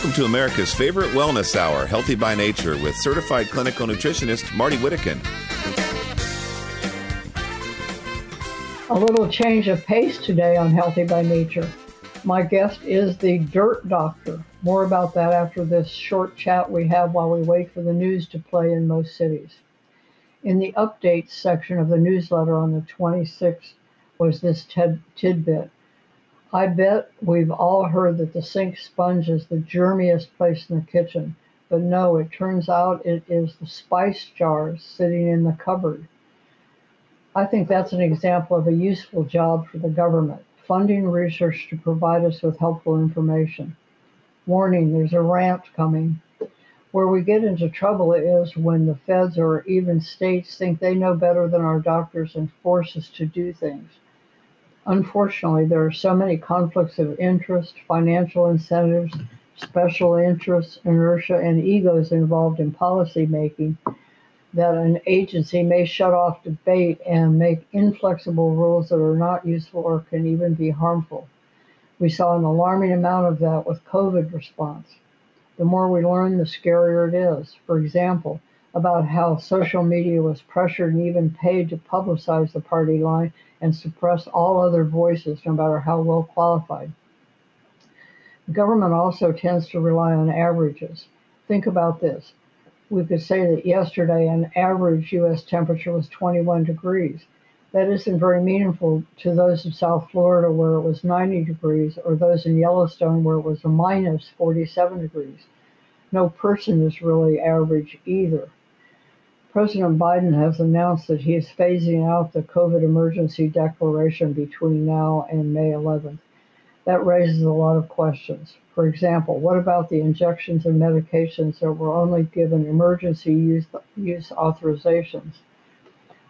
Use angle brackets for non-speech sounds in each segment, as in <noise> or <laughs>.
Welcome to America's favorite wellness hour, Healthy by Nature, with certified clinical nutritionist Marty Whittekin. A little change of pace today on Healthy by Nature. My guest is the Dirt Doctor. More about that after this short chat we have while we wait for the news to play in most cities. In the updates section of the newsletter on the 26th was this tidbit. I bet we've all heard that the sink sponge is the germiest place in the kitchen, but no, it turns out it is the spice jars sitting in the cupboard. I think that's an example of a useful job for the government, funding research to provide us with helpful information. Warning, there's a rant coming. Where we get into trouble is when the feds or even states think they know better than our doctors and force us to do things. Unfortunately, there are so many conflicts of interest, financial incentives, special interests, inertia, and egos involved in policy making that an agency may shut off debate and make inflexible rules that are not useful or can even be harmful. We saw an alarming amount of that with COVID response. The more we learn, the scarier it is. For example, about how social media was pressured and even paid to publicize the party line and suppress all other voices, no matter how well qualified. The government also tends to rely on averages. Think about this we could say that yesterday an average U.S. temperature was 21 degrees. That isn't very meaningful to those in South Florida where it was 90 degrees or those in Yellowstone where it was a minus 47 degrees. No person is really average either. President Biden has announced that he is phasing out the COVID emergency declaration between now and May 11th. That raises a lot of questions. For example, what about the injections and medications that were only given emergency use, use authorizations?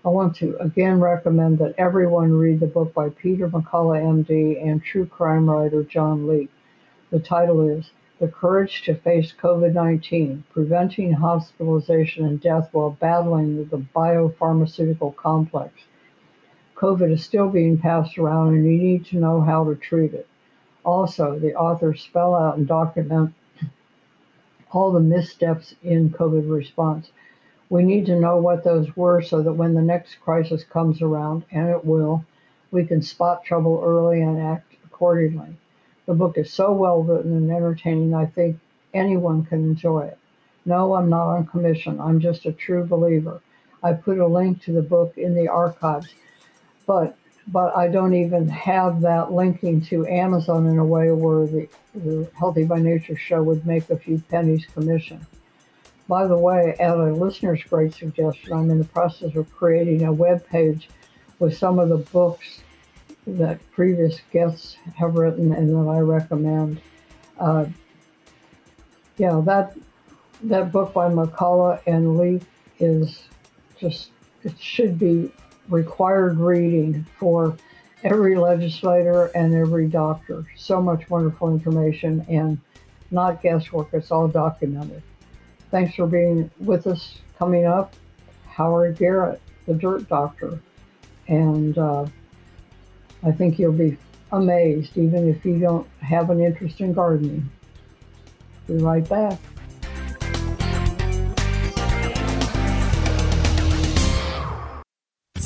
I want to again recommend that everyone read the book by Peter McCullough, MD, and true crime writer John Leake. The title is The Courage to Face COVID 19 Preventing Hospitalization and Death While Battling the Biopharmaceutical Complex. COVID is still being passed around, and you need to know how to treat it. Also, the authors spell out and document all the missteps in COVID response. We need to know what those were so that when the next crisis comes around, and it will, we can spot trouble early and act accordingly. The book is so well written and entertaining, I think anyone can enjoy it. No, I'm not on commission. I'm just a true believer. I put a link to the book in the archives, but but I don't even have that linking to Amazon in a way where the, the Healthy by Nature show would make a few pennies commission. By the way, at a listener's great suggestion, I'm in the process of creating a web page with some of the books that previous guests have written and that I recommend. Uh, yeah, that that book by McCullough and Lee is just it should be required reading for every legislator and every doctor. So much wonderful information and not guesswork, it's all documented. Thanks for being with us. Coming up, Howard Garrett, the Dirt Doctor. And uh, I think you'll be amazed, even if you don't have an interest in gardening. Be right back.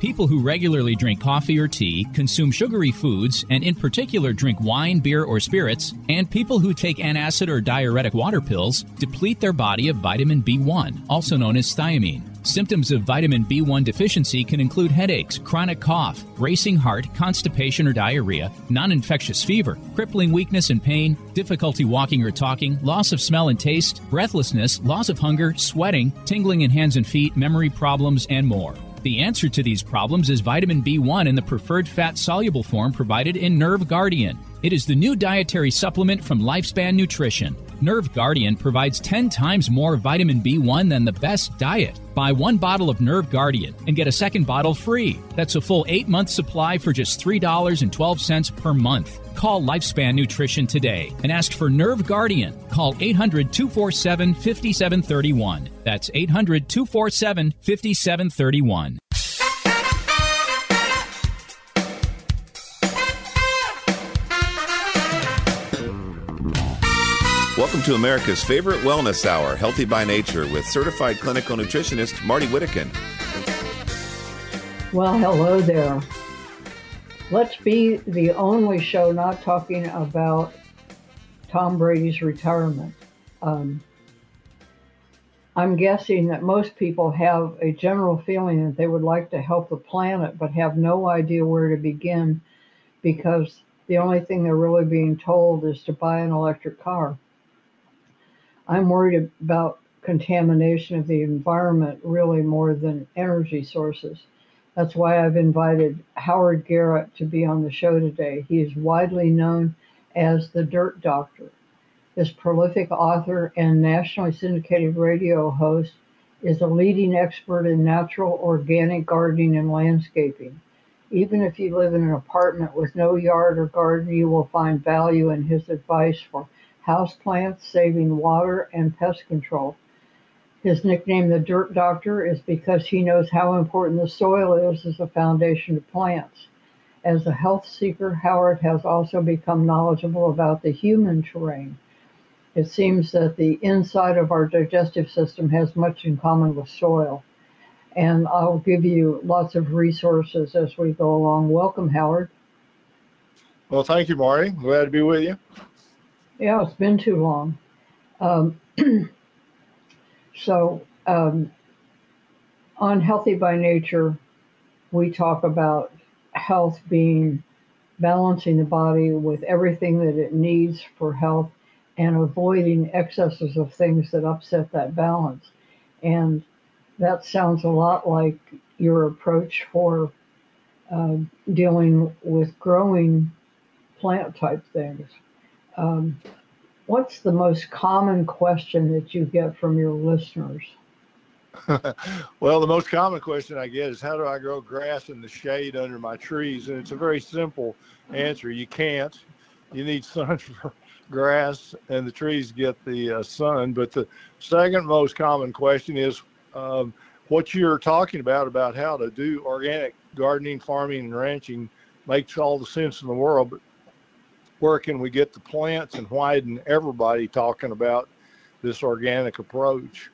People who regularly drink coffee or tea, consume sugary foods, and in particular drink wine, beer, or spirits, and people who take antacid or diuretic water pills deplete their body of vitamin B1, also known as thiamine. Symptoms of vitamin B1 deficiency can include headaches, chronic cough, racing heart, constipation or diarrhea, non infectious fever, crippling weakness and pain, difficulty walking or talking, loss of smell and taste, breathlessness, loss of hunger, sweating, tingling in hands and feet, memory problems, and more. The answer to these problems is vitamin B1 in the preferred fat soluble form provided in Nerve Guardian. It is the new dietary supplement from Lifespan Nutrition. Nerve Guardian provides 10 times more vitamin B1 than the best diet. Buy one bottle of Nerve Guardian and get a second bottle free. That's a full eight month supply for just $3.12 per month. Call Lifespan Nutrition today and ask for Nerve Guardian. Call 800 247 5731. That's 800 247 5731. Welcome to America's favorite wellness hour, Healthy by Nature, with certified clinical nutritionist Marty Whittekin. Well, hello there. Let's be the only show not talking about Tom Brady's retirement. Um, I'm guessing that most people have a general feeling that they would like to help the planet, but have no idea where to begin because the only thing they're really being told is to buy an electric car. I'm worried about contamination of the environment really more than energy sources. That's why I've invited Howard Garrett to be on the show today. He is widely known as the Dirt Doctor. This prolific author and nationally syndicated radio host is a leading expert in natural organic gardening and landscaping. Even if you live in an apartment with no yard or garden, you will find value in his advice for houseplants, saving water, and pest control. His nickname, the Dirt Doctor, is because he knows how important the soil is as a foundation to plants. As a health seeker, Howard has also become knowledgeable about the human terrain. It seems that the inside of our digestive system has much in common with soil. And I'll give you lots of resources as we go along. Welcome, Howard. Well, thank you, Marty. Glad to be with you. Yeah, it's been too long. Um, <clears throat> so, um, on Healthy by Nature, we talk about health being balancing the body with everything that it needs for health and avoiding excesses of things that upset that balance. And that sounds a lot like your approach for uh, dealing with growing plant type things. Um, what's the most common question that you get from your listeners? <laughs> well, the most common question I get is how do I grow grass in the shade under my trees? And it's a very simple answer. You can't. You need sun <laughs> for grass, and the trees get the uh, sun. But the second most common question is um, what you're talking about about how to do organic gardening, farming, and ranching makes all the sense in the world. But where can we get the plants and why isn't everybody talking about this organic approach?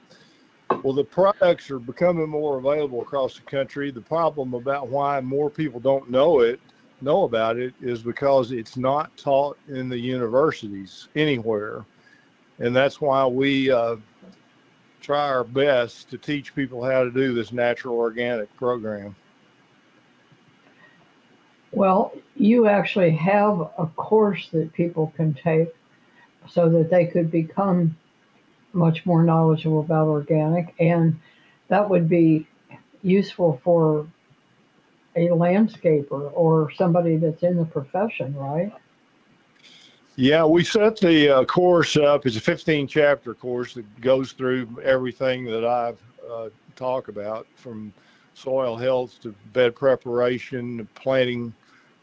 Well, the products are becoming more available across the country. The problem about why more people don't know it, know about it, is because it's not taught in the universities anywhere. And that's why we uh, try our best to teach people how to do this natural organic program. Well, you actually have a course that people can take so that they could become much more knowledgeable about organic, and that would be useful for a landscaper or somebody that's in the profession, right? Yeah, we set the uh, course up. It's a 15 chapter course that goes through everything that I've uh, talked about from soil health to bed preparation, planting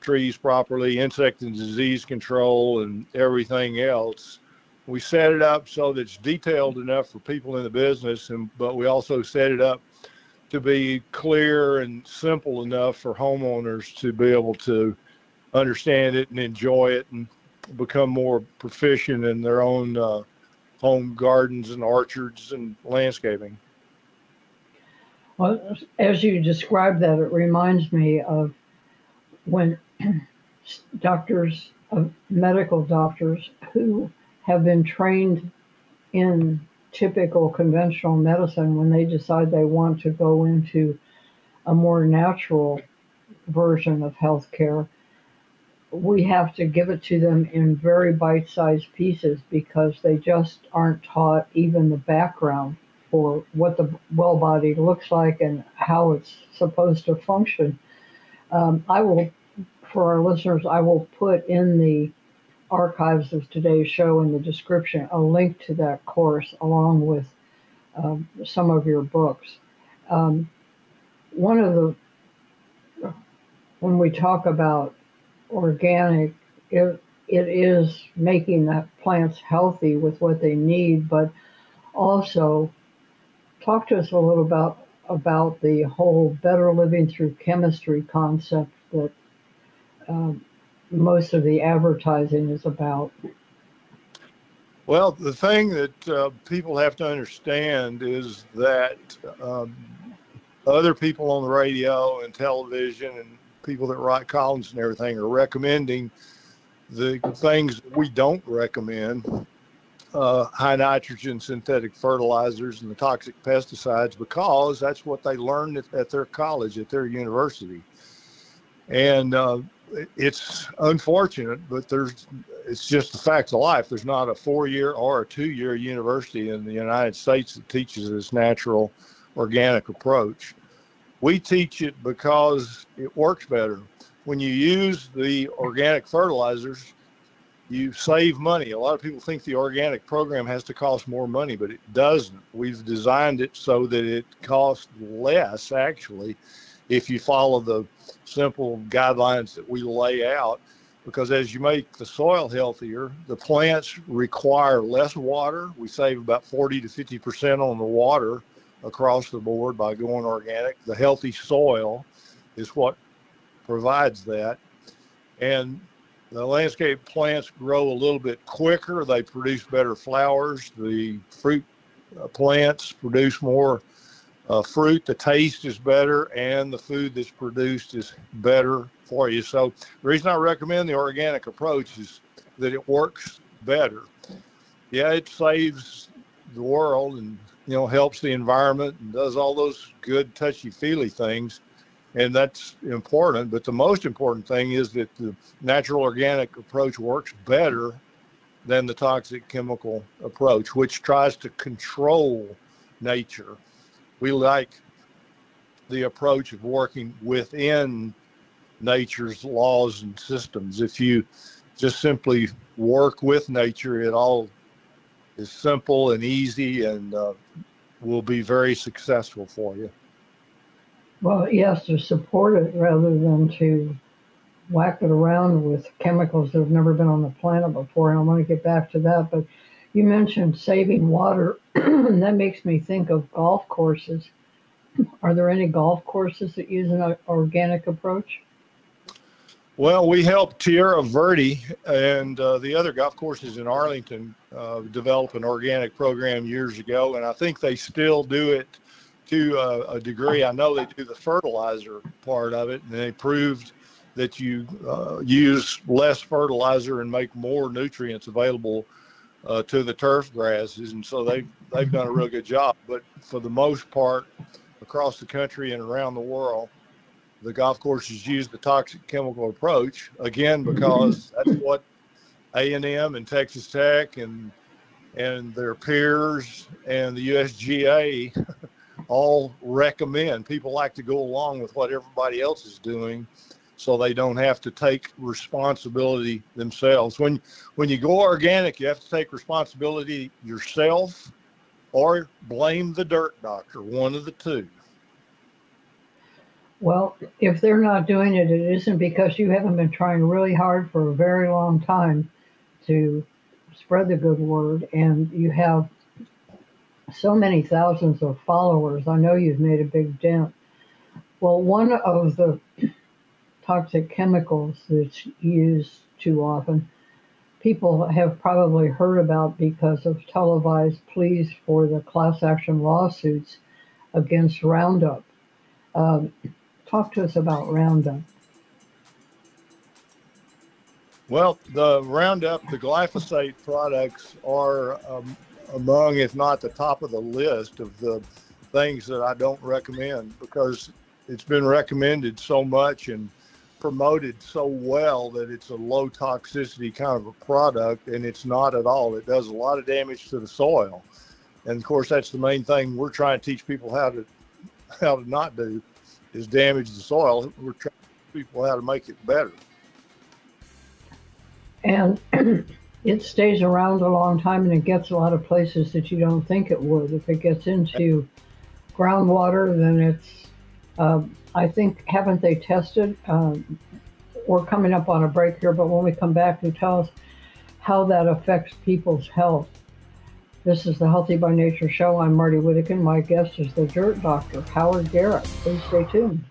trees properly, insect and disease control, and everything else. We set it up so that it's detailed enough for people in the business, and but we also set it up to be clear and simple enough for homeowners to be able to understand it and enjoy it and become more proficient in their own uh, home gardens and orchards and landscaping. Well, as you describe that, it reminds me of when doctors, uh, medical doctors who have been trained in typical conventional medicine, when they decide they want to go into a more natural version of healthcare, we have to give it to them in very bite sized pieces because they just aren't taught even the background for what the well body looks like and how it's supposed to function. Um, I will, for our listeners, I will put in the archives of today's show in the description a link to that course along with um, some of your books. Um, one of the, when we talk about organic, it, it is making the plants healthy with what they need, but also talk to us a little about about the whole better living through chemistry concept that um, most of the advertising is about. Well, the thing that uh, people have to understand is that um, other people on the radio and television and people that write columns and everything are recommending the things we don't recommend uh, high nitrogen synthetic fertilizers and the toxic pesticides because that's what they learned at, at their college, at their university. And uh, it's unfortunate, but there's it's just the facts of life. There's not a four year or a two year university in the United States that teaches this natural organic approach. We teach it because it works better. When you use the organic fertilizers, you save money. A lot of people think the organic program has to cost more money, but it doesn't. We've designed it so that it costs less, actually, if you follow the simple guidelines that we lay out. Because as you make the soil healthier, the plants require less water. We save about 40 to 50% on the water across the board by going organic. The healthy soil is what provides that. And the landscape plants grow a little bit quicker. They produce better flowers. The fruit uh, plants produce more uh, fruit. The taste is better, and the food that's produced is better for you. So the reason I recommend the organic approach is that it works better. Yeah, it saves the world and you know, helps the environment and does all those good touchy feely things. And that's important. But the most important thing is that the natural organic approach works better than the toxic chemical approach, which tries to control nature. We like the approach of working within nature's laws and systems. If you just simply work with nature, it all is simple and easy and uh, will be very successful for you. Well, yes, to support it rather than to whack it around with chemicals that have never been on the planet before. And I want to get back to that. But you mentioned saving water. and <clears throat> that makes me think of golf courses. Are there any golf courses that use an organic approach? Well, we helped Tierra Verde and uh, the other golf courses in Arlington uh, develop an organic program years ago, and I think they still do it to a, a degree. I know they do the fertilizer part of it, and they proved that you uh, use less fertilizer and make more nutrients available uh, to the turf grasses, and so they they've done a real good job. But for the most part, across the country and around the world, the golf courses use the toxic chemical approach again because <clears throat> that's what A and M and Texas Tech and and their peers and the USGA <laughs> all recommend. People like to go along with what everybody else is doing so they don't have to take responsibility themselves. When when you go organic, you have to take responsibility yourself or blame the dirt doctor, one of the two. Well, if they're not doing it, it isn't because you haven't been trying really hard for a very long time to spread the good word and you have so many thousands of followers. I know you've made a big dent. Well, one of the toxic chemicals that's used too often, people have probably heard about because of televised pleas for the class action lawsuits against Roundup Um, talk to us about Roundup. Well, the Roundup, the glyphosate products are um, among, if not the top of the list of the things that I don't recommend because it's been recommended so much and promoted so well that it's a low toxicity kind of a product, and it's not at all. It does a lot of damage to the soil, and of course that's the main thing we're trying to teach people how to how to not do is damage the soil. We're trying to teach people how to make it better. And <clears throat> it stays around a long time and it gets a lot of places that you don't think it would. If it gets into groundwater, then it's, uh, I think, haven't they tested? Um, we're coming up on a break here, but when we come back, you tell us how that affects people's health. This is the Healthy by Nature show. I'm Marty Whittekin. My guest is the Dirt Doctor, Howard Garrett. Please stay tuned.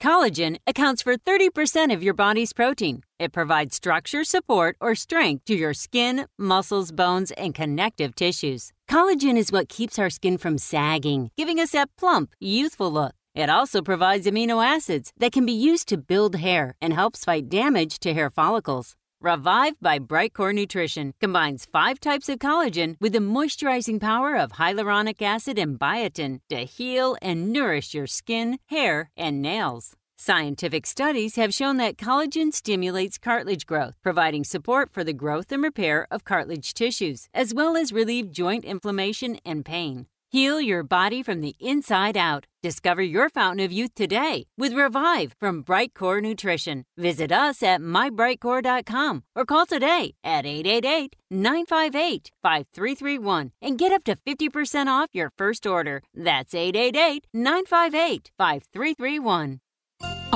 Collagen accounts for 30% of your body's protein. It provides structure, support, or strength to your skin, muscles, bones, and connective tissues. Collagen is what keeps our skin from sagging, giving us that plump, youthful look. It also provides amino acids that can be used to build hair and helps fight damage to hair follicles. Revive by Brightcore Nutrition combines five types of collagen with the moisturizing power of hyaluronic acid and biotin to heal and nourish your skin, hair, and nails. Scientific studies have shown that collagen stimulates cartilage growth, providing support for the growth and repair of cartilage tissues, as well as relieve joint inflammation and pain. Heal your body from the inside out. Discover your fountain of youth today with Revive from Brightcore Nutrition. Visit us at mybrightcore.com or call today at 888 958 5331 and get up to 50% off your first order. That's 888 958 5331.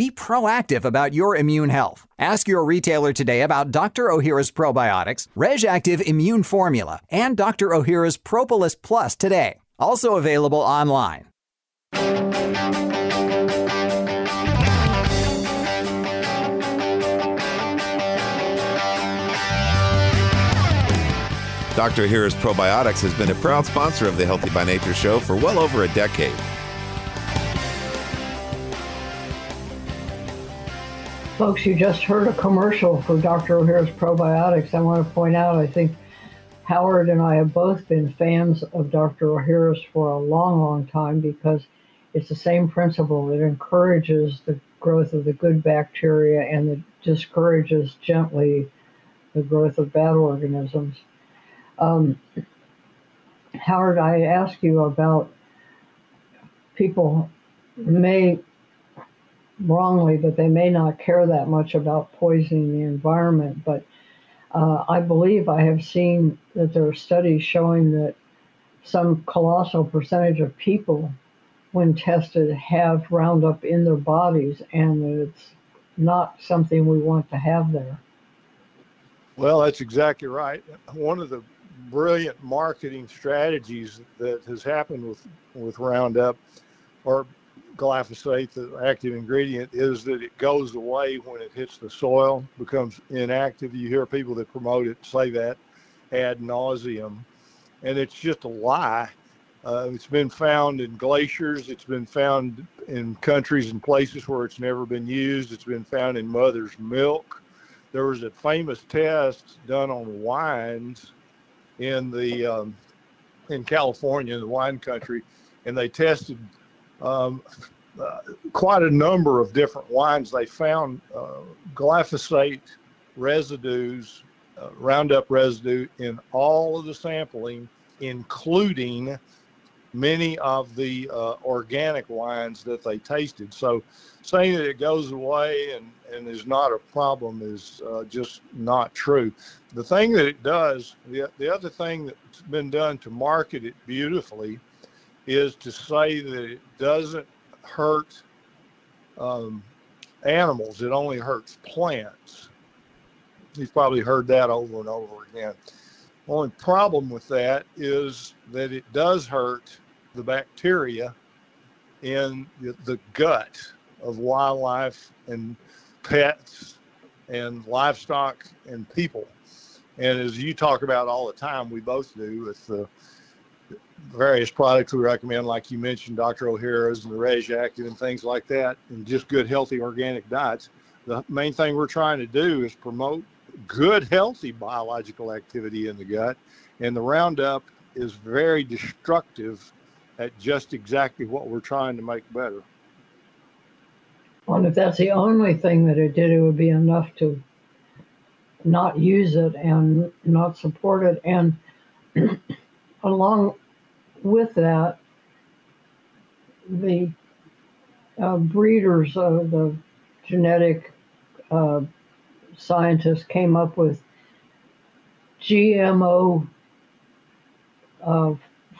Be proactive about your immune health. Ask your retailer today about Dr. Ohhira's probiotics, RegActive Immune Formula, and Dr. Ohhira's Propolis Plus today. Also available online. Dr. Ohhira's Probiotics has been a proud sponsor of the Healthy by Nature show for well over a decade. Folks, you just heard a commercial for Dr. Ohhira's Probiotics. I want to point out, I think Howard and I have both been fans of Dr. Ohhira's for a long, long time because it's the same principle. It encourages the growth of the good bacteria and it discourages gently the growth of bad organisms. Um, Howard, I ask you about people may wrongly, but they may not care that much about poisoning the environment. But uh, I believe I have seen that there are studies showing that some colossal percentage of people, when tested, have Roundup in their bodies, and that it's not something we want to have there. Well, that's exactly right. One of the brilliant marketing strategies that has happened with, with Roundup or glyphosate, the active ingredient, is that it goes away when it hits the soil, becomes inactive. You hear people that promote it say that ad nauseum, and it's just a lie. Uh, it's been found in glaciers. It's been found in countries and places where it's never been used. It's been found in mother's milk. There was a famous test done on wines in the um, in California, in the wine country, and they tested um, uh, quite a number of different wines. They found uh, glyphosate residues, uh, Roundup residue in all of the sampling, including many of the uh, organic wines that they tasted. So saying that it goes away and, and is not a problem is uh, just not true. The thing that it does, the, the other thing that's been done to market it beautifully is to say that it doesn't hurt um, animals, it only hurts plants. You've probably heard that over and over again. Only problem with that is that it does hurt the bacteria in the gut of wildlife and pets and livestock and people. And as you talk about all the time, we both do with the various products we recommend, like you mentioned, Dr. Ohhira's and the Reg Active and things like that, and just good, healthy organic diets. The main thing we're trying to do is promote good, healthy biological activity in the gut. And the Roundup is very destructive at just exactly what we're trying to make better. Well, if that's the only thing that it did, it would be enough to not use it and not support it. And <clears throat> along with that, the uh, breeders, of the genetic uh, scientists came up with GMO uh,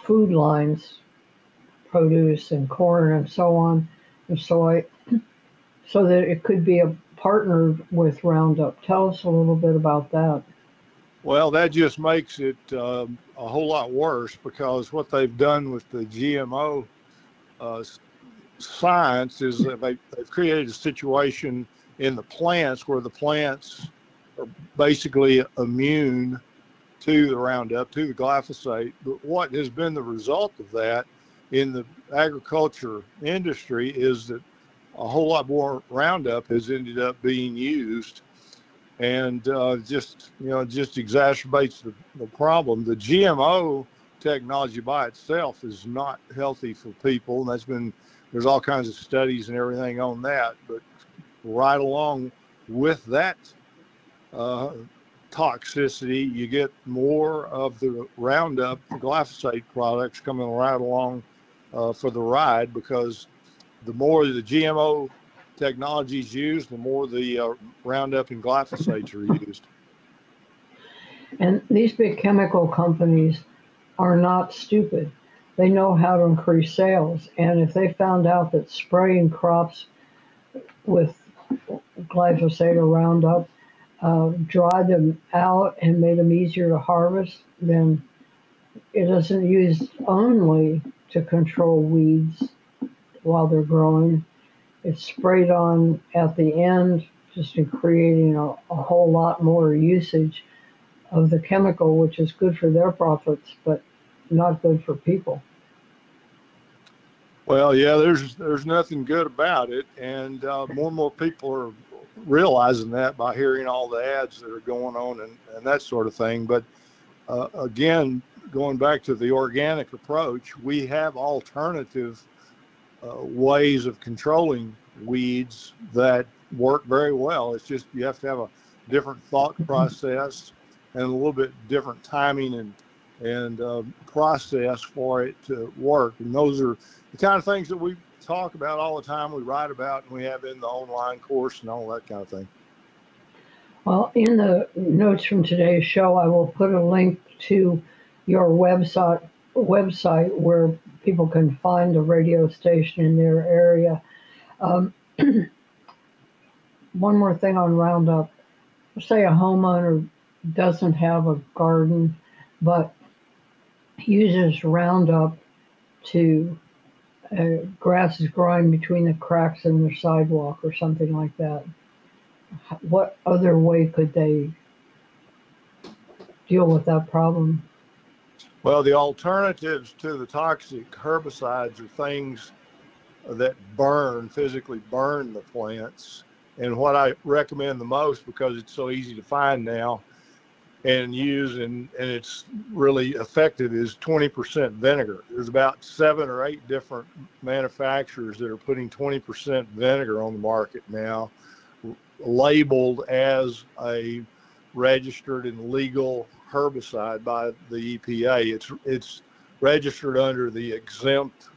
food lines, produce and corn and so on, and soy, so that it could be a partnered with Roundup. Tell us a little bit about that. Well, that just makes it um, a whole lot worse because what they've done with the GMO uh, science is that they, have created a situation in the plants where the plants are basically immune to the Roundup, to the glyphosate. But what has been the result of that in the agriculture industry is that a whole lot more Roundup has ended up being used and uh, just you know just exacerbates the, the problem. The GMO technology by itself is not healthy for people, and that's been there's all kinds of studies and everything on that. But right along with that uh, toxicity, you get more of the Roundup glyphosate products coming right along uh, for the ride because the more the GMO technology is used, the more the uh, Roundup and glyphosates are used. And these big chemical companies are not stupid. They know how to increase sales. And if they found out that spraying crops with glyphosate or Roundup uh, dried them out and made them easier to harvest, then it isn't used only to control weeds while they're growing, it's sprayed on at the end, just in creating a, a whole lot more usage of the chemical, which is good for their profits, but not good for people. Well, yeah, there's there's nothing good about it, and uh, more and more people are realizing that by hearing all the ads that are going on and, and that sort of thing. But uh, again, going back to the organic approach, we have alternative uh, ways of controlling weeds that work very well. It's just you have to have a different thought mm-hmm. process and a little bit different timing and and uh, process for it to work. And those are the kind of things that we talk about all the time. We write about and we have in the online course and all that kind of thing. Well, in the notes from today's show, I will put a link to your website website where people can find a radio station in their area. Um, <clears throat> one more thing on Roundup. Say a homeowner doesn't have a garden, but uses Roundup to uh, grass is growing between the cracks in their sidewalk or something like that. What other way could they deal with that problem? Well, the alternatives to the toxic herbicides are things that burn, physically burn the plants. And what I recommend the most, because it's so easy to find now and use, and, and it's really effective, is 20% vinegar. There's about seven or eight different manufacturers that are putting 20% vinegar on the market now, labeled as a registered and legal herbicide by the EPA. It's it's registered under the exempt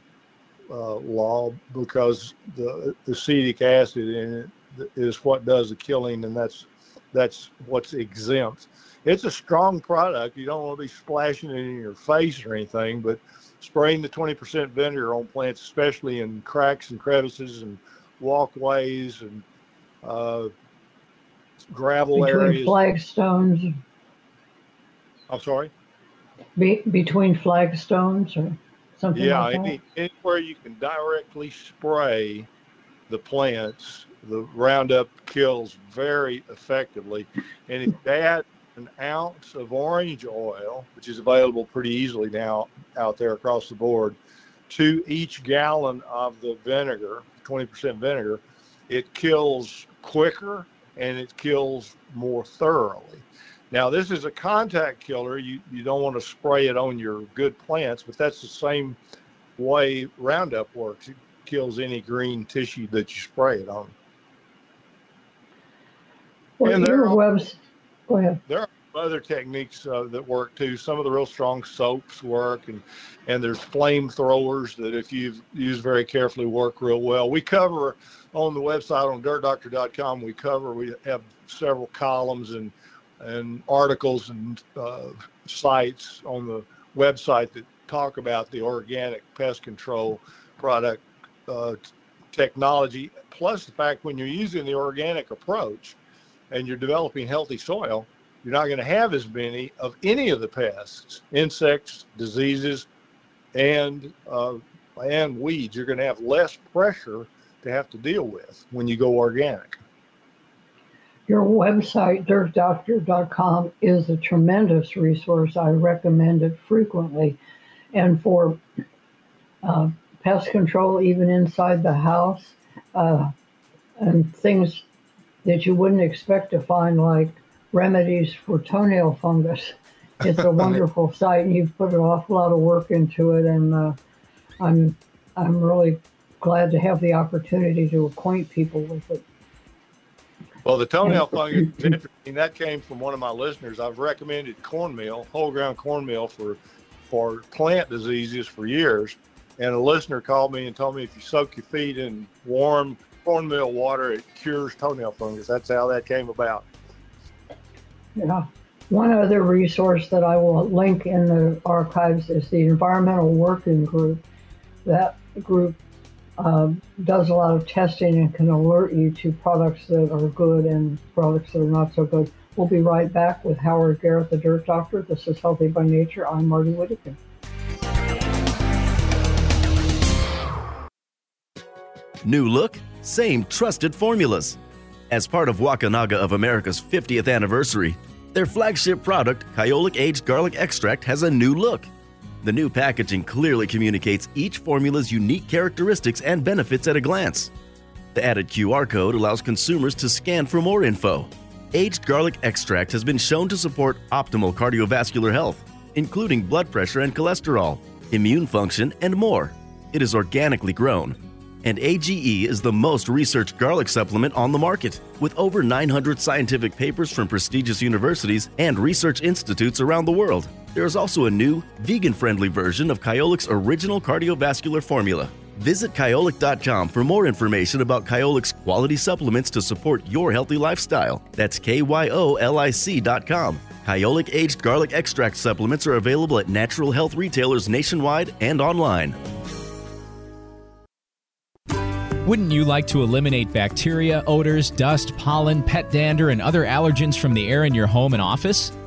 uh, law because the acetic acid in it is what does the killing, and that's that's what's exempt. It's a strong product. You don't want to be splashing it in your face or anything, but spraying the 20% vinegar on plants, especially in cracks and crevices and walkways and uh, gravel Between areas. flagstones, I'm sorry. be, between flagstones or something Yeah, like that. any, anywhere you can directly spray the plants, the Roundup kills very effectively. And if you add an ounce of orange oil, which is available pretty easily now out there across the board, to each gallon of the vinegar, 20% vinegar, it kills quicker and it kills more thoroughly. Now, this is a contact killer. You, you don't want to spray it on your good plants, but that's the same way Roundup works. It kills any green tissue that you spray it on. Well, and there are- webs, go ahead. There are other techniques uh, that work too. Some of the real strong soaps work, and and there's flamethrowers that if you use very carefully work real well. We cover on the website on dirtdoctor.com. We cover. We have several columns and and articles and uh, sites on the website that talk about the organic pest control product uh, technology. Plus the fact when you're using the organic approach and you're developing healthy soil, you're not going to have as many of any of the pests, insects, diseases, and uh, and weeds. You're going to have less pressure to have to deal with when you go organic. Your website, dirtdoctor.com, is a tremendous resource. I recommend it frequently. And for uh, pest control, even inside the house, uh, and things that you wouldn't expect to find, like remedies for toenail fungus. It's a <laughs> wonderful site, and you've put an awful lot of work into it. And uh, I'm I'm really glad to have the opportunity to acquaint people with it. Well, the toenail fungus is interesting. That came from one of my listeners. I've recommended cornmeal, whole ground cornmeal for for plant diseases for years. And a listener called me and told me if you soak your feet in warm cornmeal water, it cures toenail fungus. That's how that came about. Yeah. One other resource that I will link in the archives is the Environmental Working Group. That group um, does a lot of testing and can alert you to products that are good and products that are not so good. We'll be right back with Howard Garrett, the Dirt Doctor. This is Healthy by Nature. I'm Marty Whittekin. New look, same trusted formulas. As part of Wakunaga of America's 50th anniversary, their flagship product, Kyolic Aged Garlic Extract, has a new look. The new packaging clearly communicates each formula's unique characteristics and benefits at a glance. The added QR code allows consumers to scan for more info. Aged garlic extract has been shown to support optimal cardiovascular health, including blood pressure and cholesterol, immune function, and more. It is organically grown. And AGE is the most researched garlic supplement on the market, with over 900 scientific papers from prestigious universities and research institutes around the world. There is also a new, vegan friendly version of Kyolic's original cardiovascular formula. Visit Kyolic.com for more information about Kyolic's quality supplements to support your healthy lifestyle. That's K Y O L I C.com. Kyolic aged garlic extract supplements are available at natural health retailers nationwide and online. Wouldn't you like to eliminate bacteria, odors, dust, pollen, pet dander, and other allergens from the air in your home and office?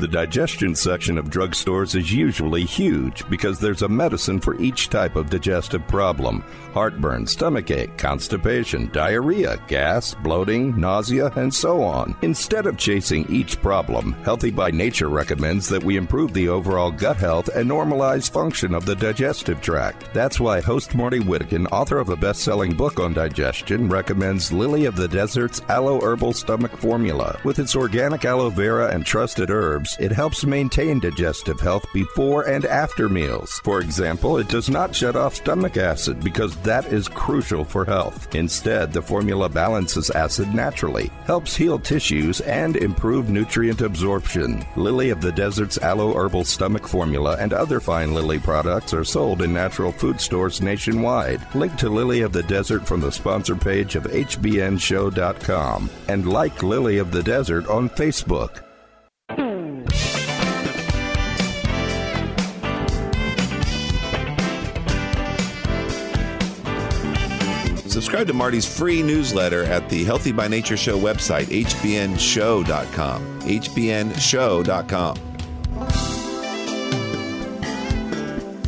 The digestion section of drugstores is usually huge because there's a medicine for each type of digestive problem heartburn, stomachache, constipation, diarrhea, gas, bloating, nausea, and so on. Instead of chasing each problem, Healthy by Nature recommends that we improve the overall gut health and normalize function of the digestive tract. That's why host Marty Whittekin, author of a best selling book on digestion, recommends Lily of the Desert's Aloe Herbal Stomach Formula. With its organic aloe vera and trusted herbs, it helps maintain digestive health before and after meals. For example, it does not shut off stomach acid because that is crucial for health. Instead, the formula balances acid naturally, helps heal tissues, and improve nutrient absorption. Lily of the Desert's Aloe Herbal Stomach Formula and other fine Lily products are sold in natural food stores nationwide. Link to Lily of the Desert from the sponsor page of HBNShow.com and like Lily of the Desert on Facebook. Subscribe to Marty's free newsletter at the Healthy by Nature Show website, hbnshow.com. hbnshow.com.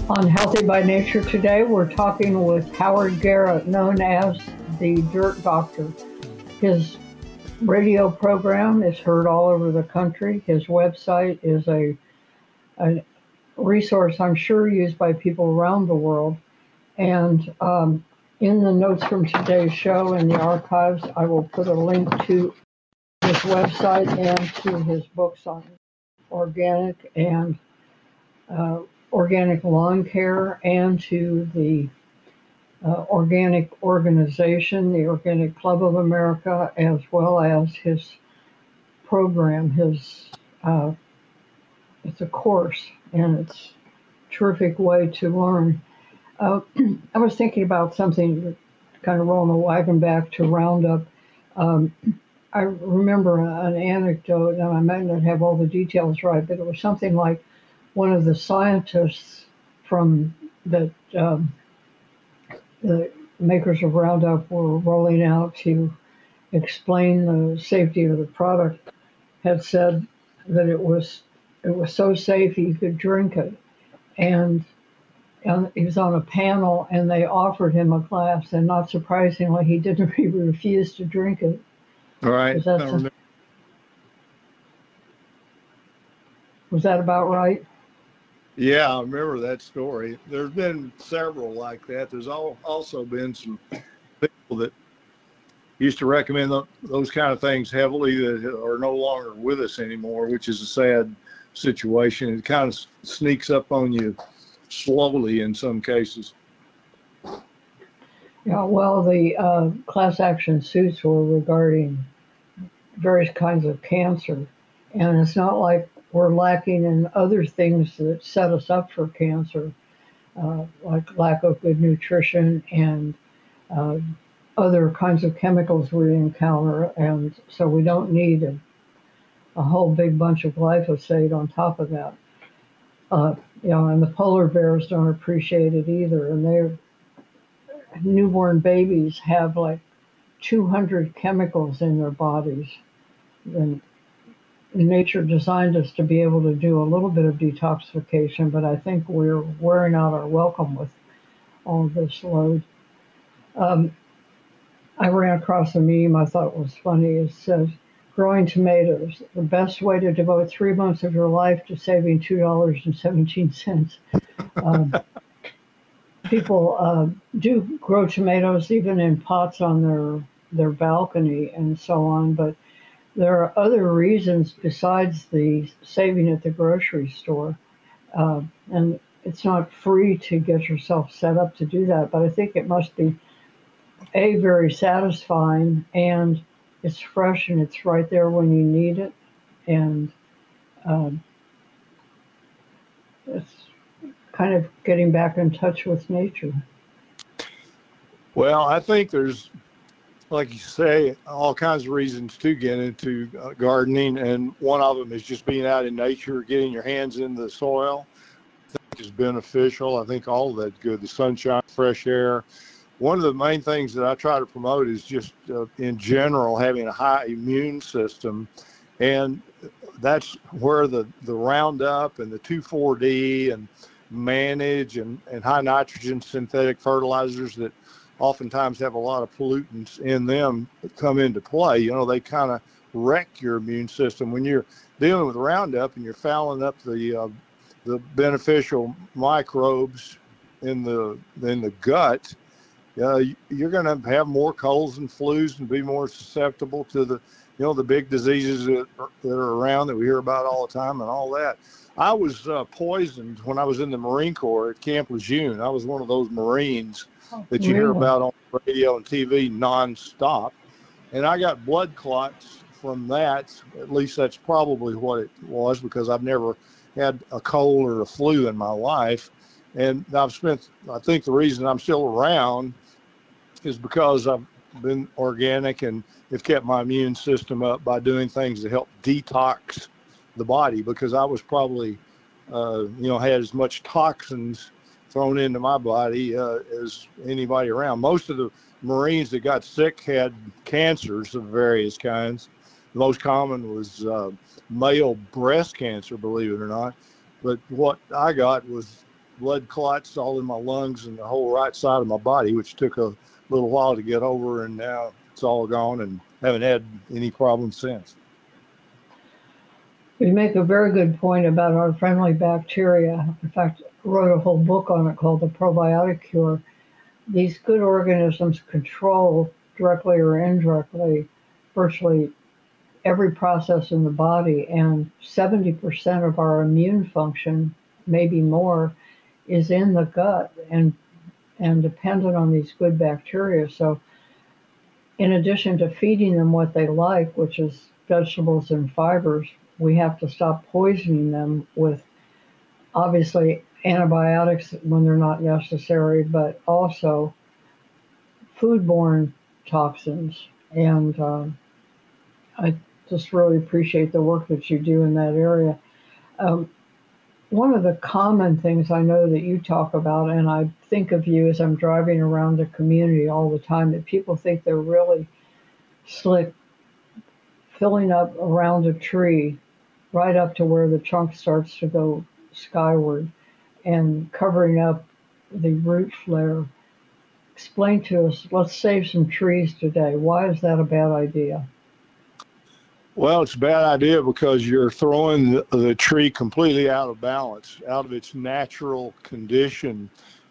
On Healthy by Nature today, we're talking with Howard Garrett, known as the Dirt Doctor. His radio program is heard all over the country. His website is a, a resource I'm sure used by people around the world. And um, in the notes from today's show in the archives, I will put a link to his website and to his books on organic and uh, organic lawn care and to the uh, organic organization, the Organic Club of America, as well as his program. His uh, it's a course and it's a terrific way to learn uh, <clears throat> I was thinking about something, kind of rolling the wagon back to Roundup. Um, I remember an anecdote, and I might not have all the details right, but it was something like one of the scientists from the, um, the makers of Roundup were rolling out to explain the safety of the product had said that it was it was so safe you could drink it, and and he was on a panel and they offered him a glass and not surprisingly he didn't <laughs> he refused to drink it. All right. Was that about right? Yeah i remember that story. There's been several like that. There's all, also been some people that used to recommend those kind of things heavily that are no longer with us anymore which is a sad situation. It kind of sneaks up on you slowly in some cases. Yeah, well, the uh, class action suits were regarding various kinds of cancer. And it's not like we're lacking in other things that set us up for cancer, uh, like lack of good nutrition and uh, other kinds of chemicals we encounter. And so we don't need a, a whole big bunch of glyphosate on top of that. Uh, you know, and the polar bears don't appreciate it either. And their newborn babies have like 200 chemicals in their bodies. And nature designed us to be able to do a little bit of detoxification, but I think we're wearing out our welcome with all this load. Um, I ran across a meme I thought was funny. It says, growing tomatoes, the best way to devote three months of your life to saving $2.17. Um, <laughs> people uh, do grow tomatoes even in pots on their, their balcony and so on, but there are other reasons besides the saving at the grocery store. Uh, and it's not free to get yourself set up to do that, but I think it must be a very satisfying and it's fresh and it's right there when you need it. And um, it's kind of getting back in touch with nature. Well i think there's like you say all kinds of reasons to get into uh, gardening and one of them is just being out in nature getting your hands in the soil. I think is beneficial. I think all that's good the sunshine fresh air one of the main things that I try to promote is just uh, in general having a high immune system, and that's where the the Roundup and the 2,4-D and manage and, and high nitrogen synthetic fertilizers that oftentimes have a lot of pollutants in them come into play. You know, they kind of wreck your immune system when you're dealing with Roundup and you're fouling up the uh, the beneficial microbes in the in the gut uh, you're going to have more colds and flus and be more susceptible to the, you know, the big diseases that are, that are around that we hear about all the time and all that. I was uh, poisoned when I was in the Marine Corps at Camp Lejeune. I was one of those Marines oh, that you hear about on radio and TV nonstop. And I got blood clots from that. At least that's probably what it was because I've never had a cold or a flu in my life. And I've spent, I think the reason I'm still around is because I've been organic and have kept my immune system up by doing things to help detox the body because I was probably, uh, you know, had as much toxins thrown into my body uh, as anybody around. Most of the Marines that got sick had cancers of various kinds. The most common was uh, male breast cancer, believe it or not. But what I got was blood clots all in my lungs and the whole right side of my body, which took a little while to get over, and now it's all gone and haven't had any problems since. You make a very good point about our friendly bacteria. In fact, wrote a whole book on it called The Probiotic Cure. These good organisms control, directly or indirectly, virtually every process in the body, and 70% of our immune function, maybe more, is in the gut. And and dependent on these good bacteria. So, in addition to feeding them what they like, which is vegetables and fibers, we have to stop poisoning them with obviously antibiotics when they're not necessary, but also foodborne toxins. And uh, I just really appreciate the work that you do in that area. Um, one of the common things I know that you talk about, and I think of you as I'm driving around the community all the time, that people think they're really slick, filling up around a tree, right up to where the trunk starts to go skyward, and covering up the root flare. Explain to us, let's save some trees today. Why is that a bad idea? Well, it's a bad idea because you're throwing the, tree completely out of balance, out of its natural condition.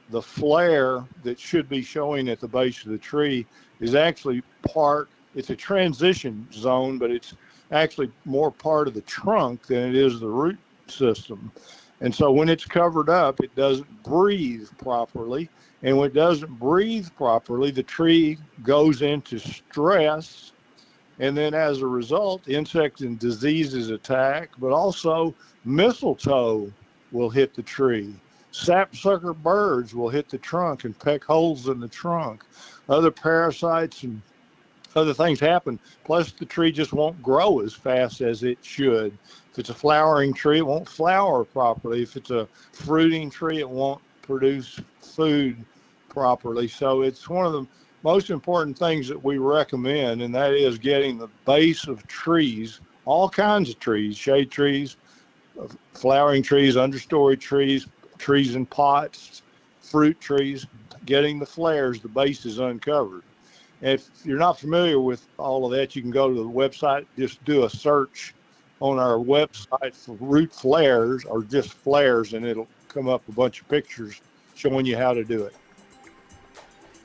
The flare that should be showing at the base of the tree is actually part, it's a transition zone, but it's actually more part of the trunk than it is the root system. And so when it's covered up, it doesn't breathe properly. And when it doesn't breathe properly, the tree goes into stress and then as a result, insects and diseases attack, but also mistletoe will hit the tree. Sapsucker birds will hit the trunk and peck holes in the trunk. Other parasites and other things happen. Plus, the tree just won't grow as fast as it should. If it's a flowering tree, it won't flower properly. If it's a fruiting tree, it won't produce food properly. So it's one of the most important things that we recommend, and that is getting the base of trees all kinds of trees, shade trees, flowering trees, understory trees, trees in pots, fruit trees, getting the flares, the base is uncovered. If you're not familiar with all of that, you can go to the website, just do a search on our website for root flares or just flares, and it'll come up a bunch of pictures showing you how to do it.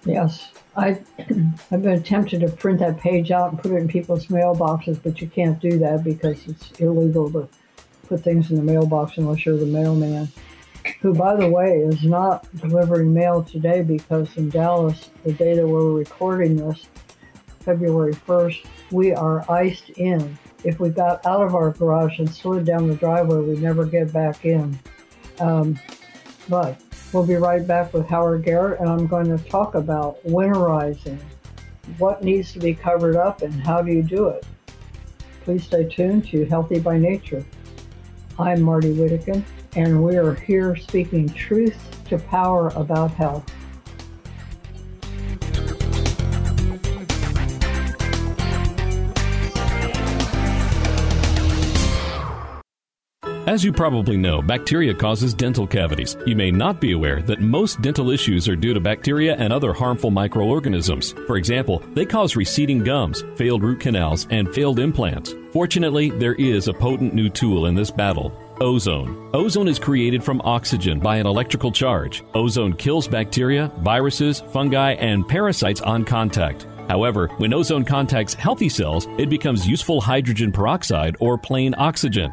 Yes, I, <clears throat> I've been tempted to print that page out and put it in people's mailboxes, but you can't do that because it's illegal to put things in the mailbox unless you're the mailman. Who, by the way, is not delivering mail today because in Dallas, the day that we're recording this, February 1st, we are iced in. If we got out of our garage and slid down the driveway, we'd never get back in. Um, but We'll be right back with Howard Garrett, and I'm going to talk about winterizing. What needs to be covered up, and how do you do it? Please stay tuned to Healthy by Nature. I'm Marty Whittekin, and we are here speaking truth to power about health. As you probably know, bacteria causes dental cavities. You may not be aware that most dental issues are due to bacteria and other harmful microorganisms. For example, they cause receding gums, failed root canals, and failed implants. Fortunately, there is a potent new tool in this battle. Ozone. Ozone is created from oxygen by an electrical charge. Ozone kills bacteria, viruses, fungi, and parasites on contact. However, when ozone contacts healthy cells, it becomes useful hydrogen peroxide or plain oxygen.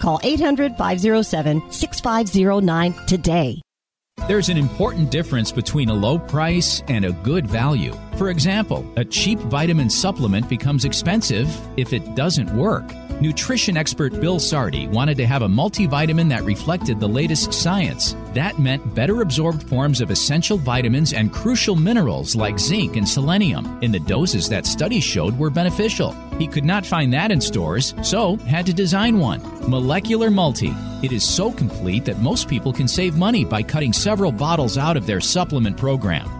Call 800 507 6509 today. There's an important difference between a low price and a good value. For example, a cheap vitamin supplement becomes expensive if it doesn't work. Nutrition expert Bill Sardi wanted to have a multivitamin that reflected the latest science. That meant better absorbed forms of essential vitamins and crucial minerals like zinc and selenium in the doses that studies showed were beneficial. He could not find that in stores, so had to design one. Molecular Multi. It is so complete that most people can save money by cutting several bottles out of their supplement program.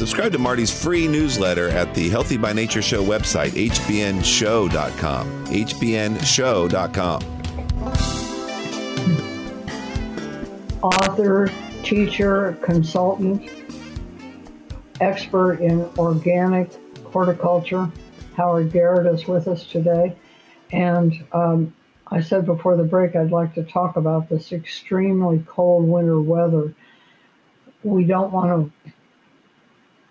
Subscribe to Marty's free newsletter at the Healthy by Nature Show website, hbnshow.com. hbnshow.com. Author, teacher, consultant, expert in organic horticulture. Howard Garrett is with us today. And um, I said before the break, I'd like to talk about this extremely cold winter weather. We don't want to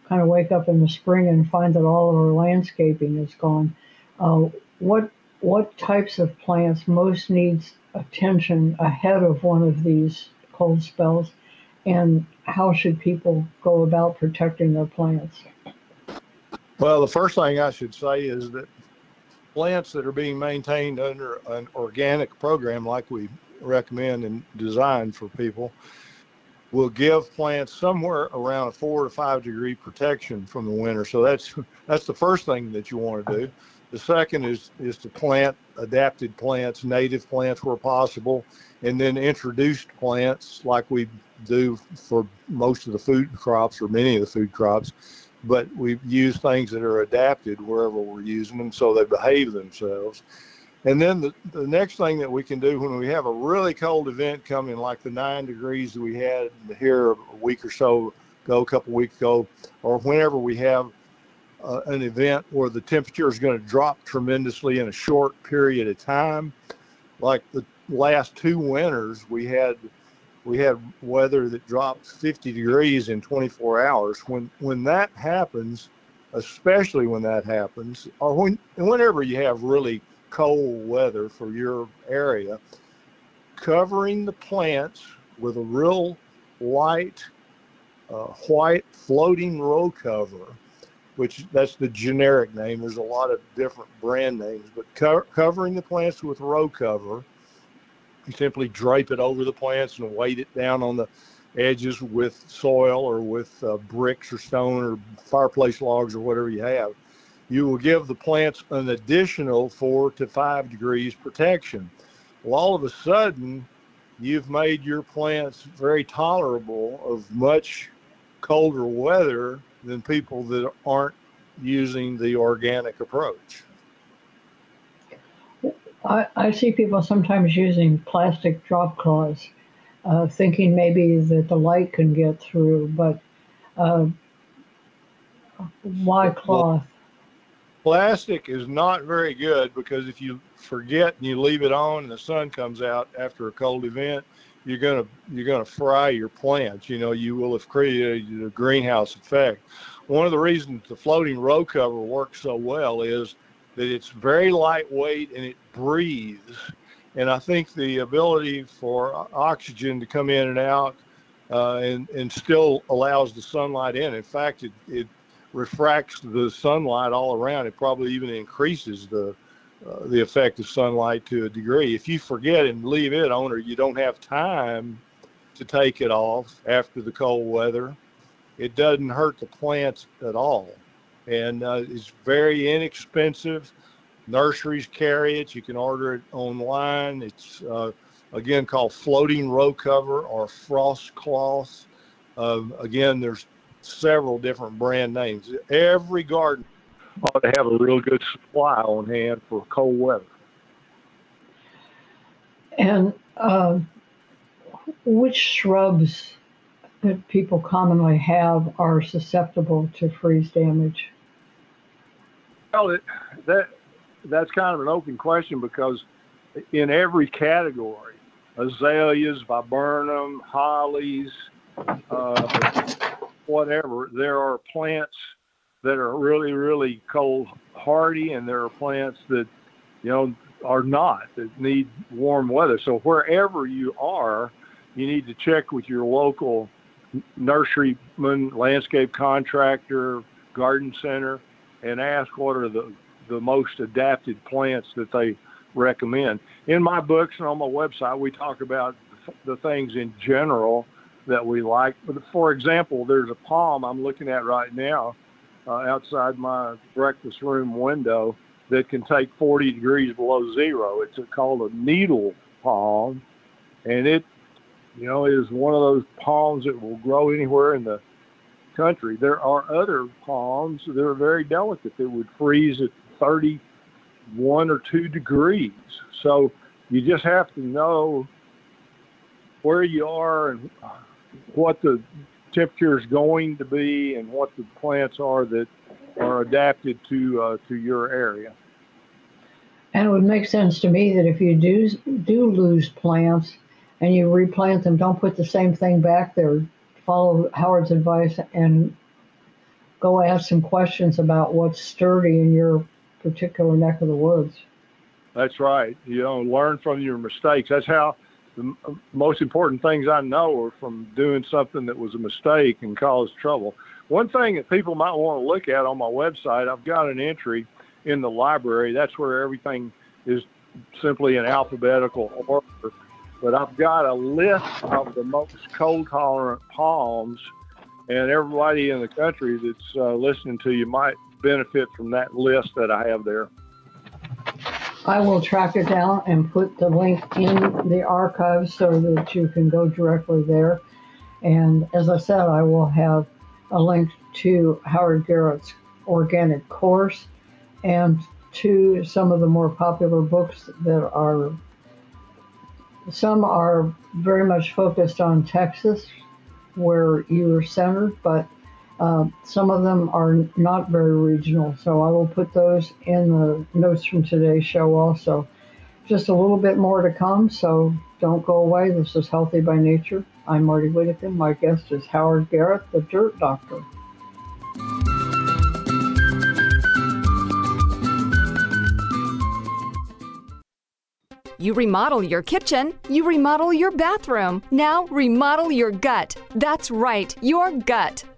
kind of wake up in the spring and find that all of our landscaping is gone. uh, what what types of plants most needs attention ahead of one of these cold spells, and how should people go about protecting their plants? Well, the first thing I should say is that plants that are being maintained under an organic program like we recommend and design for people will give plants somewhere around a four to five degree protection from the winter. So that's <laughs> that's the first thing that you want to do. The second is is to plant adapted plants, native plants where possible, and then introduced plants like we do for most of the food crops or many of the food crops. But we use things that are adapted wherever we're using them so they behave themselves. And then the, the next thing that we can do when we have a really cold event coming, like the nine degrees we had here a week or so ago, a couple weeks ago, or whenever we have uh, an event where the temperature is going to drop tremendously in a short period of time, like the last two winters, we had we had weather that dropped 50 degrees in 24 hours. When when that happens, especially when that happens, or when whenever you have really cold weather for your area, covering the plants with a real light uh, white floating row cover, which that's the generic name. There's a lot of different brand names, but co- covering the plants with row cover, you simply drape it over the plants and weight it down on the edges with soil or with uh, bricks or stone or fireplace logs or whatever you have you will give the plants an additional four to five degrees protection. Well, all of a sudden, you've made your plants very tolerable of much colder weather than people that aren't using the organic approach. I, I see people sometimes using plastic drop cloths, uh, thinking maybe that the light can get through, but uh, why cloth? Plastic is not very good because if you forget and you leave it on and the sun comes out after a cold event, you're gonna you're gonna fry your plants. You know, you will have created a greenhouse effect. One of the reasons the floating row cover works so well is that it's very lightweight and it breathes. And I think the ability for oxygen to come in and out uh, and, and still allows the sunlight in. In fact, it, it refracts the sunlight all around. It probably even increases the uh, the effect of sunlight to a degree. If you forget and leave it on, or you don't have time to take it off after the cold weather, it doesn't hurt the plants at all, and uh, it's very inexpensive. Nurseries carry it. You can order it online. It's uh, again called floating row cover or frost cloth. Um, again, there's several different brand names. Every garden ought to have a real good supply on hand for cold weather. And uh, which shrubs that people commonly have are susceptible to freeze damage? Well, it, that that's kind of an open question because in every category, azaleas, viburnum, hollies, uh, whatever. There are plants that are really, really cold hardy, and there are plants that, you know, are not that need warm weather. So wherever you are, you need to check with your local nurseryman, landscape contractor, garden center, and ask what are the the most adapted plants that they recommend. In my books and on my website, we talk about the things in general that we like. But for example, there's a palm I'm looking at right now uh, outside my breakfast room window that can take 40 degrees below zero. It's called a needle palm, and it, you know, is one of those palms that will grow anywhere in the country. There are other palms that are very delicate that would freeze at 31 or 2 degrees. So you just have to know where you are and what the temperature is going to be and what the plants are that are adapted to uh, to your area. And it would make sense to me that if you do do lose plants and you replant them, don't put the same thing back there. Follow Howard's advice and go ask some questions about what's sturdy in your particular neck of the woods. That's right. You know, learn from your mistakes. That's how the most important things I know are from doing something that was a mistake and caused trouble. One thing that people might want to look at on my website, I've got an entry in the library. That's where everything is simply in alphabetical order. But I've got a list of the most cold tolerant palms, and everybody in the country that's uh, listening to you might benefit from that list that I have there. I will track it down and put the link in the archives so that you can go directly there. And as I said, I will have a link to Howard Garrett's organic course and to some of the more popular books that are some are very much focused on Texas, where you are centered, but uh, some of them are not very regional. So I will put those in the notes from today's show also. Just a little bit more to come, so don't go away. This is Healthy by Nature. I'm Marty Whittekin. My guest is Howard Garrett, the Dirt Doctor. You remodel your kitchen, you remodel your bathroom. Now remodel your gut. That's right, your gut.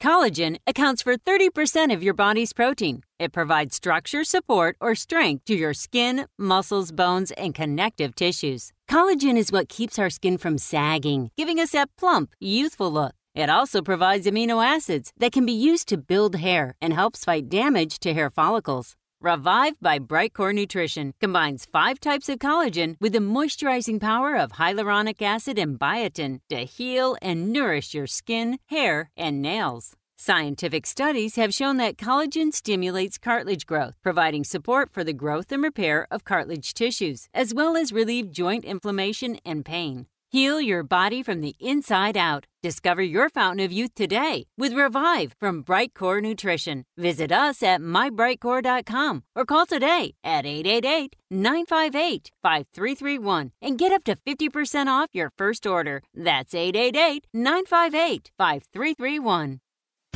Collagen accounts for 30% of your body's protein. It provides structure, support, or strength to your skin, muscles, bones, and connective tissues. Collagen is what keeps our skin from sagging, giving us that plump, youthful look. It also provides amino acids that can be used to build hair and helps fight damage to hair follicles. Revive by Brightcore Nutrition combines five types of collagen with the moisturizing power of hyaluronic acid and biotin to heal and nourish your skin, hair, and nails. Scientific studies have shown that collagen stimulates cartilage growth, providing support for the growth and repair of cartilage tissues, as well as relieve joint inflammation and pain. Heal your body from the inside out. Discover your fountain of youth today with Revive from Brightcore Nutrition. Visit us at mybrightcore.com or call today at 888 958 5331 and get up to 50% off your first order. That's 888 958 5331.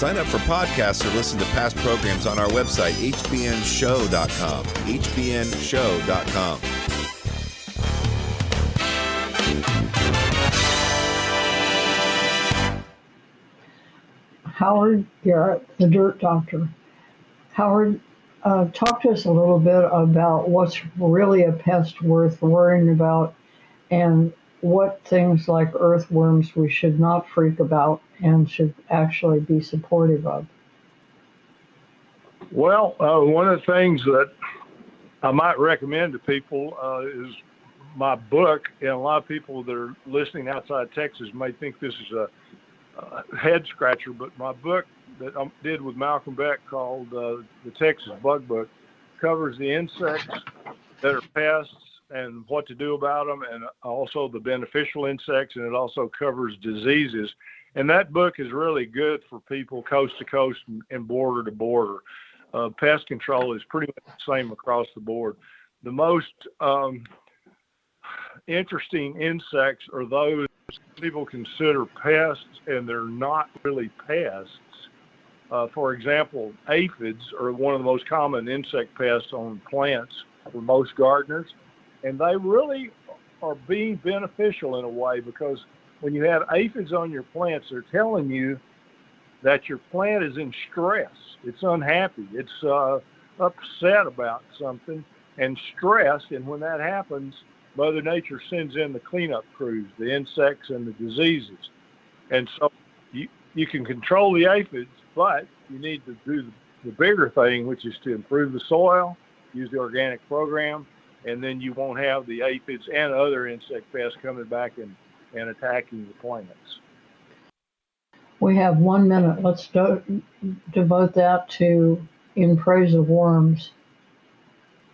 Sign up for podcasts or listen to past programs on our website, hbnshow.com. hbnshow.com. Howard Garrett, the Dirt Doctor. Howard, uh, talk to us a little bit about what's really a pest worth worrying about and what things like earthworms we should not freak about and should actually be supportive of. Well, uh, one of the things that I might recommend to people uh, is my book, and a lot of people that are listening outside Texas may think this is a, a head scratcher, but my book that I did with Malcolm Beck called uh, The Texas Bug Book covers the insects that are pests and what to do about them, and also the beneficial insects, and it also covers diseases. And that book is really good for people coast to coast and border to border. Uh, pest control is pretty much the same across the board. The most um, interesting insects are those people consider pests and they're not really pests. Uh, for example, aphids are one of the most common insect pests on plants for most gardeners, and they really are being beneficial in a way because when you have aphids on your plants, they're telling you that your plant is in stress. It's unhappy. It's uh, upset about something and stressed. And when that happens, Mother Nature sends in the cleanup crews, the insects and the diseases. And so you, you can control the aphids, but you need to do the, bigger thing, which is to improve the soil, use the organic program, and then you won't have the aphids and other insect pests coming back and, and attacking the plants. We have one minute. Let's do, devote that to In Praise of Worms.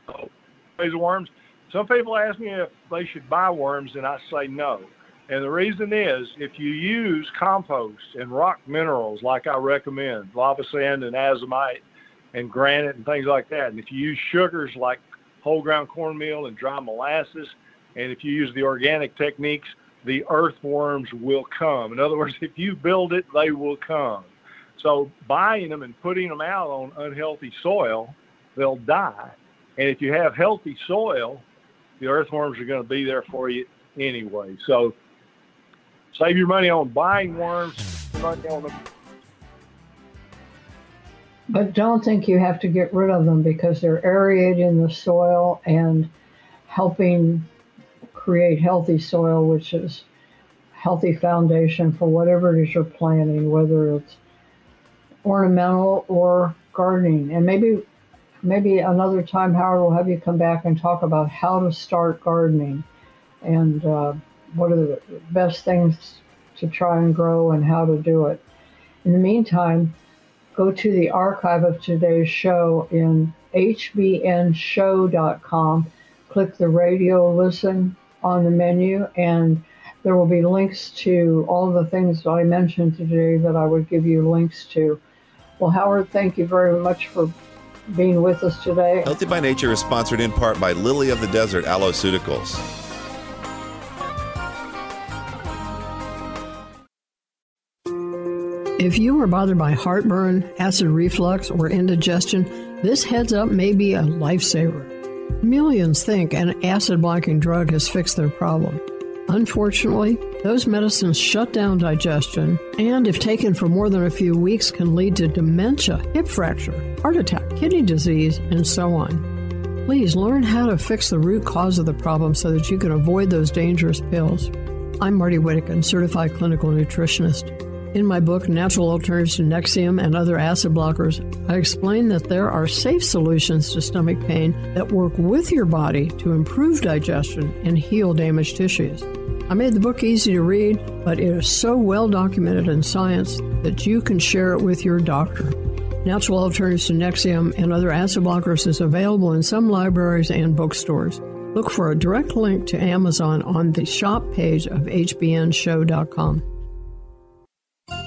Oh, praise of Worms. Some people ask me if they should buy worms, and I say no. And the reason is if you use compost and rock minerals like I recommend, lava sand and azomite and granite and things like that, and if you use sugars like whole ground cornmeal and dry molasses, and if you use the organic techniques, the earthworms will come. In other words, if you build it, they will come. So buying them and putting them out on unhealthy soil, they'll die. And if you have healthy soil, the earthworms are going to be there for you anyway. So save your money on buying worms. But don't think you have to get rid of them because they're aerating the soil and helping create healthy soil, which is healthy foundation for whatever it is you're planting, whether it's ornamental or gardening. And maybe maybe another time, Howard, we'll have you come back and talk about how to start gardening and uh, what are the best things to try and grow and how to do it. In the meantime, go to the archive of today's show in hbnshow.com. Click the radio listen on the menu, and there will be links to all the things that I mentioned today that I would give you links to. Well, Howard, thank you very much for being with us today. Healthy by Nature is sponsored in part by Lily of the Desert Aloeceuticals. If you are bothered by heartburn, acid reflux, or indigestion, this heads up may be a lifesaver. Millions think an acid blocking drug has fixed their problem. Unfortunately, those medicines shut down digestion and, if taken for more than a few weeks, can lead to dementia, hip fracture, heart attack, kidney disease, and so on. Please learn how to fix the root cause of the problem so that you can avoid those dangerous pills. I'm Marty Whittekin, certified clinical nutritionist. In my book, Natural Alternatives to Nexium and Other Acid Blockers, I explain that there are safe solutions to stomach pain that work with your body to improve digestion and heal damaged tissues. I made the book easy to read, but it is so well documented in science that you can share it with your doctor. Natural Alternatives to Nexium and Other Acid Blockers is available in some libraries and bookstores. Look for a direct link to Amazon on the shop page of hbnshow.com.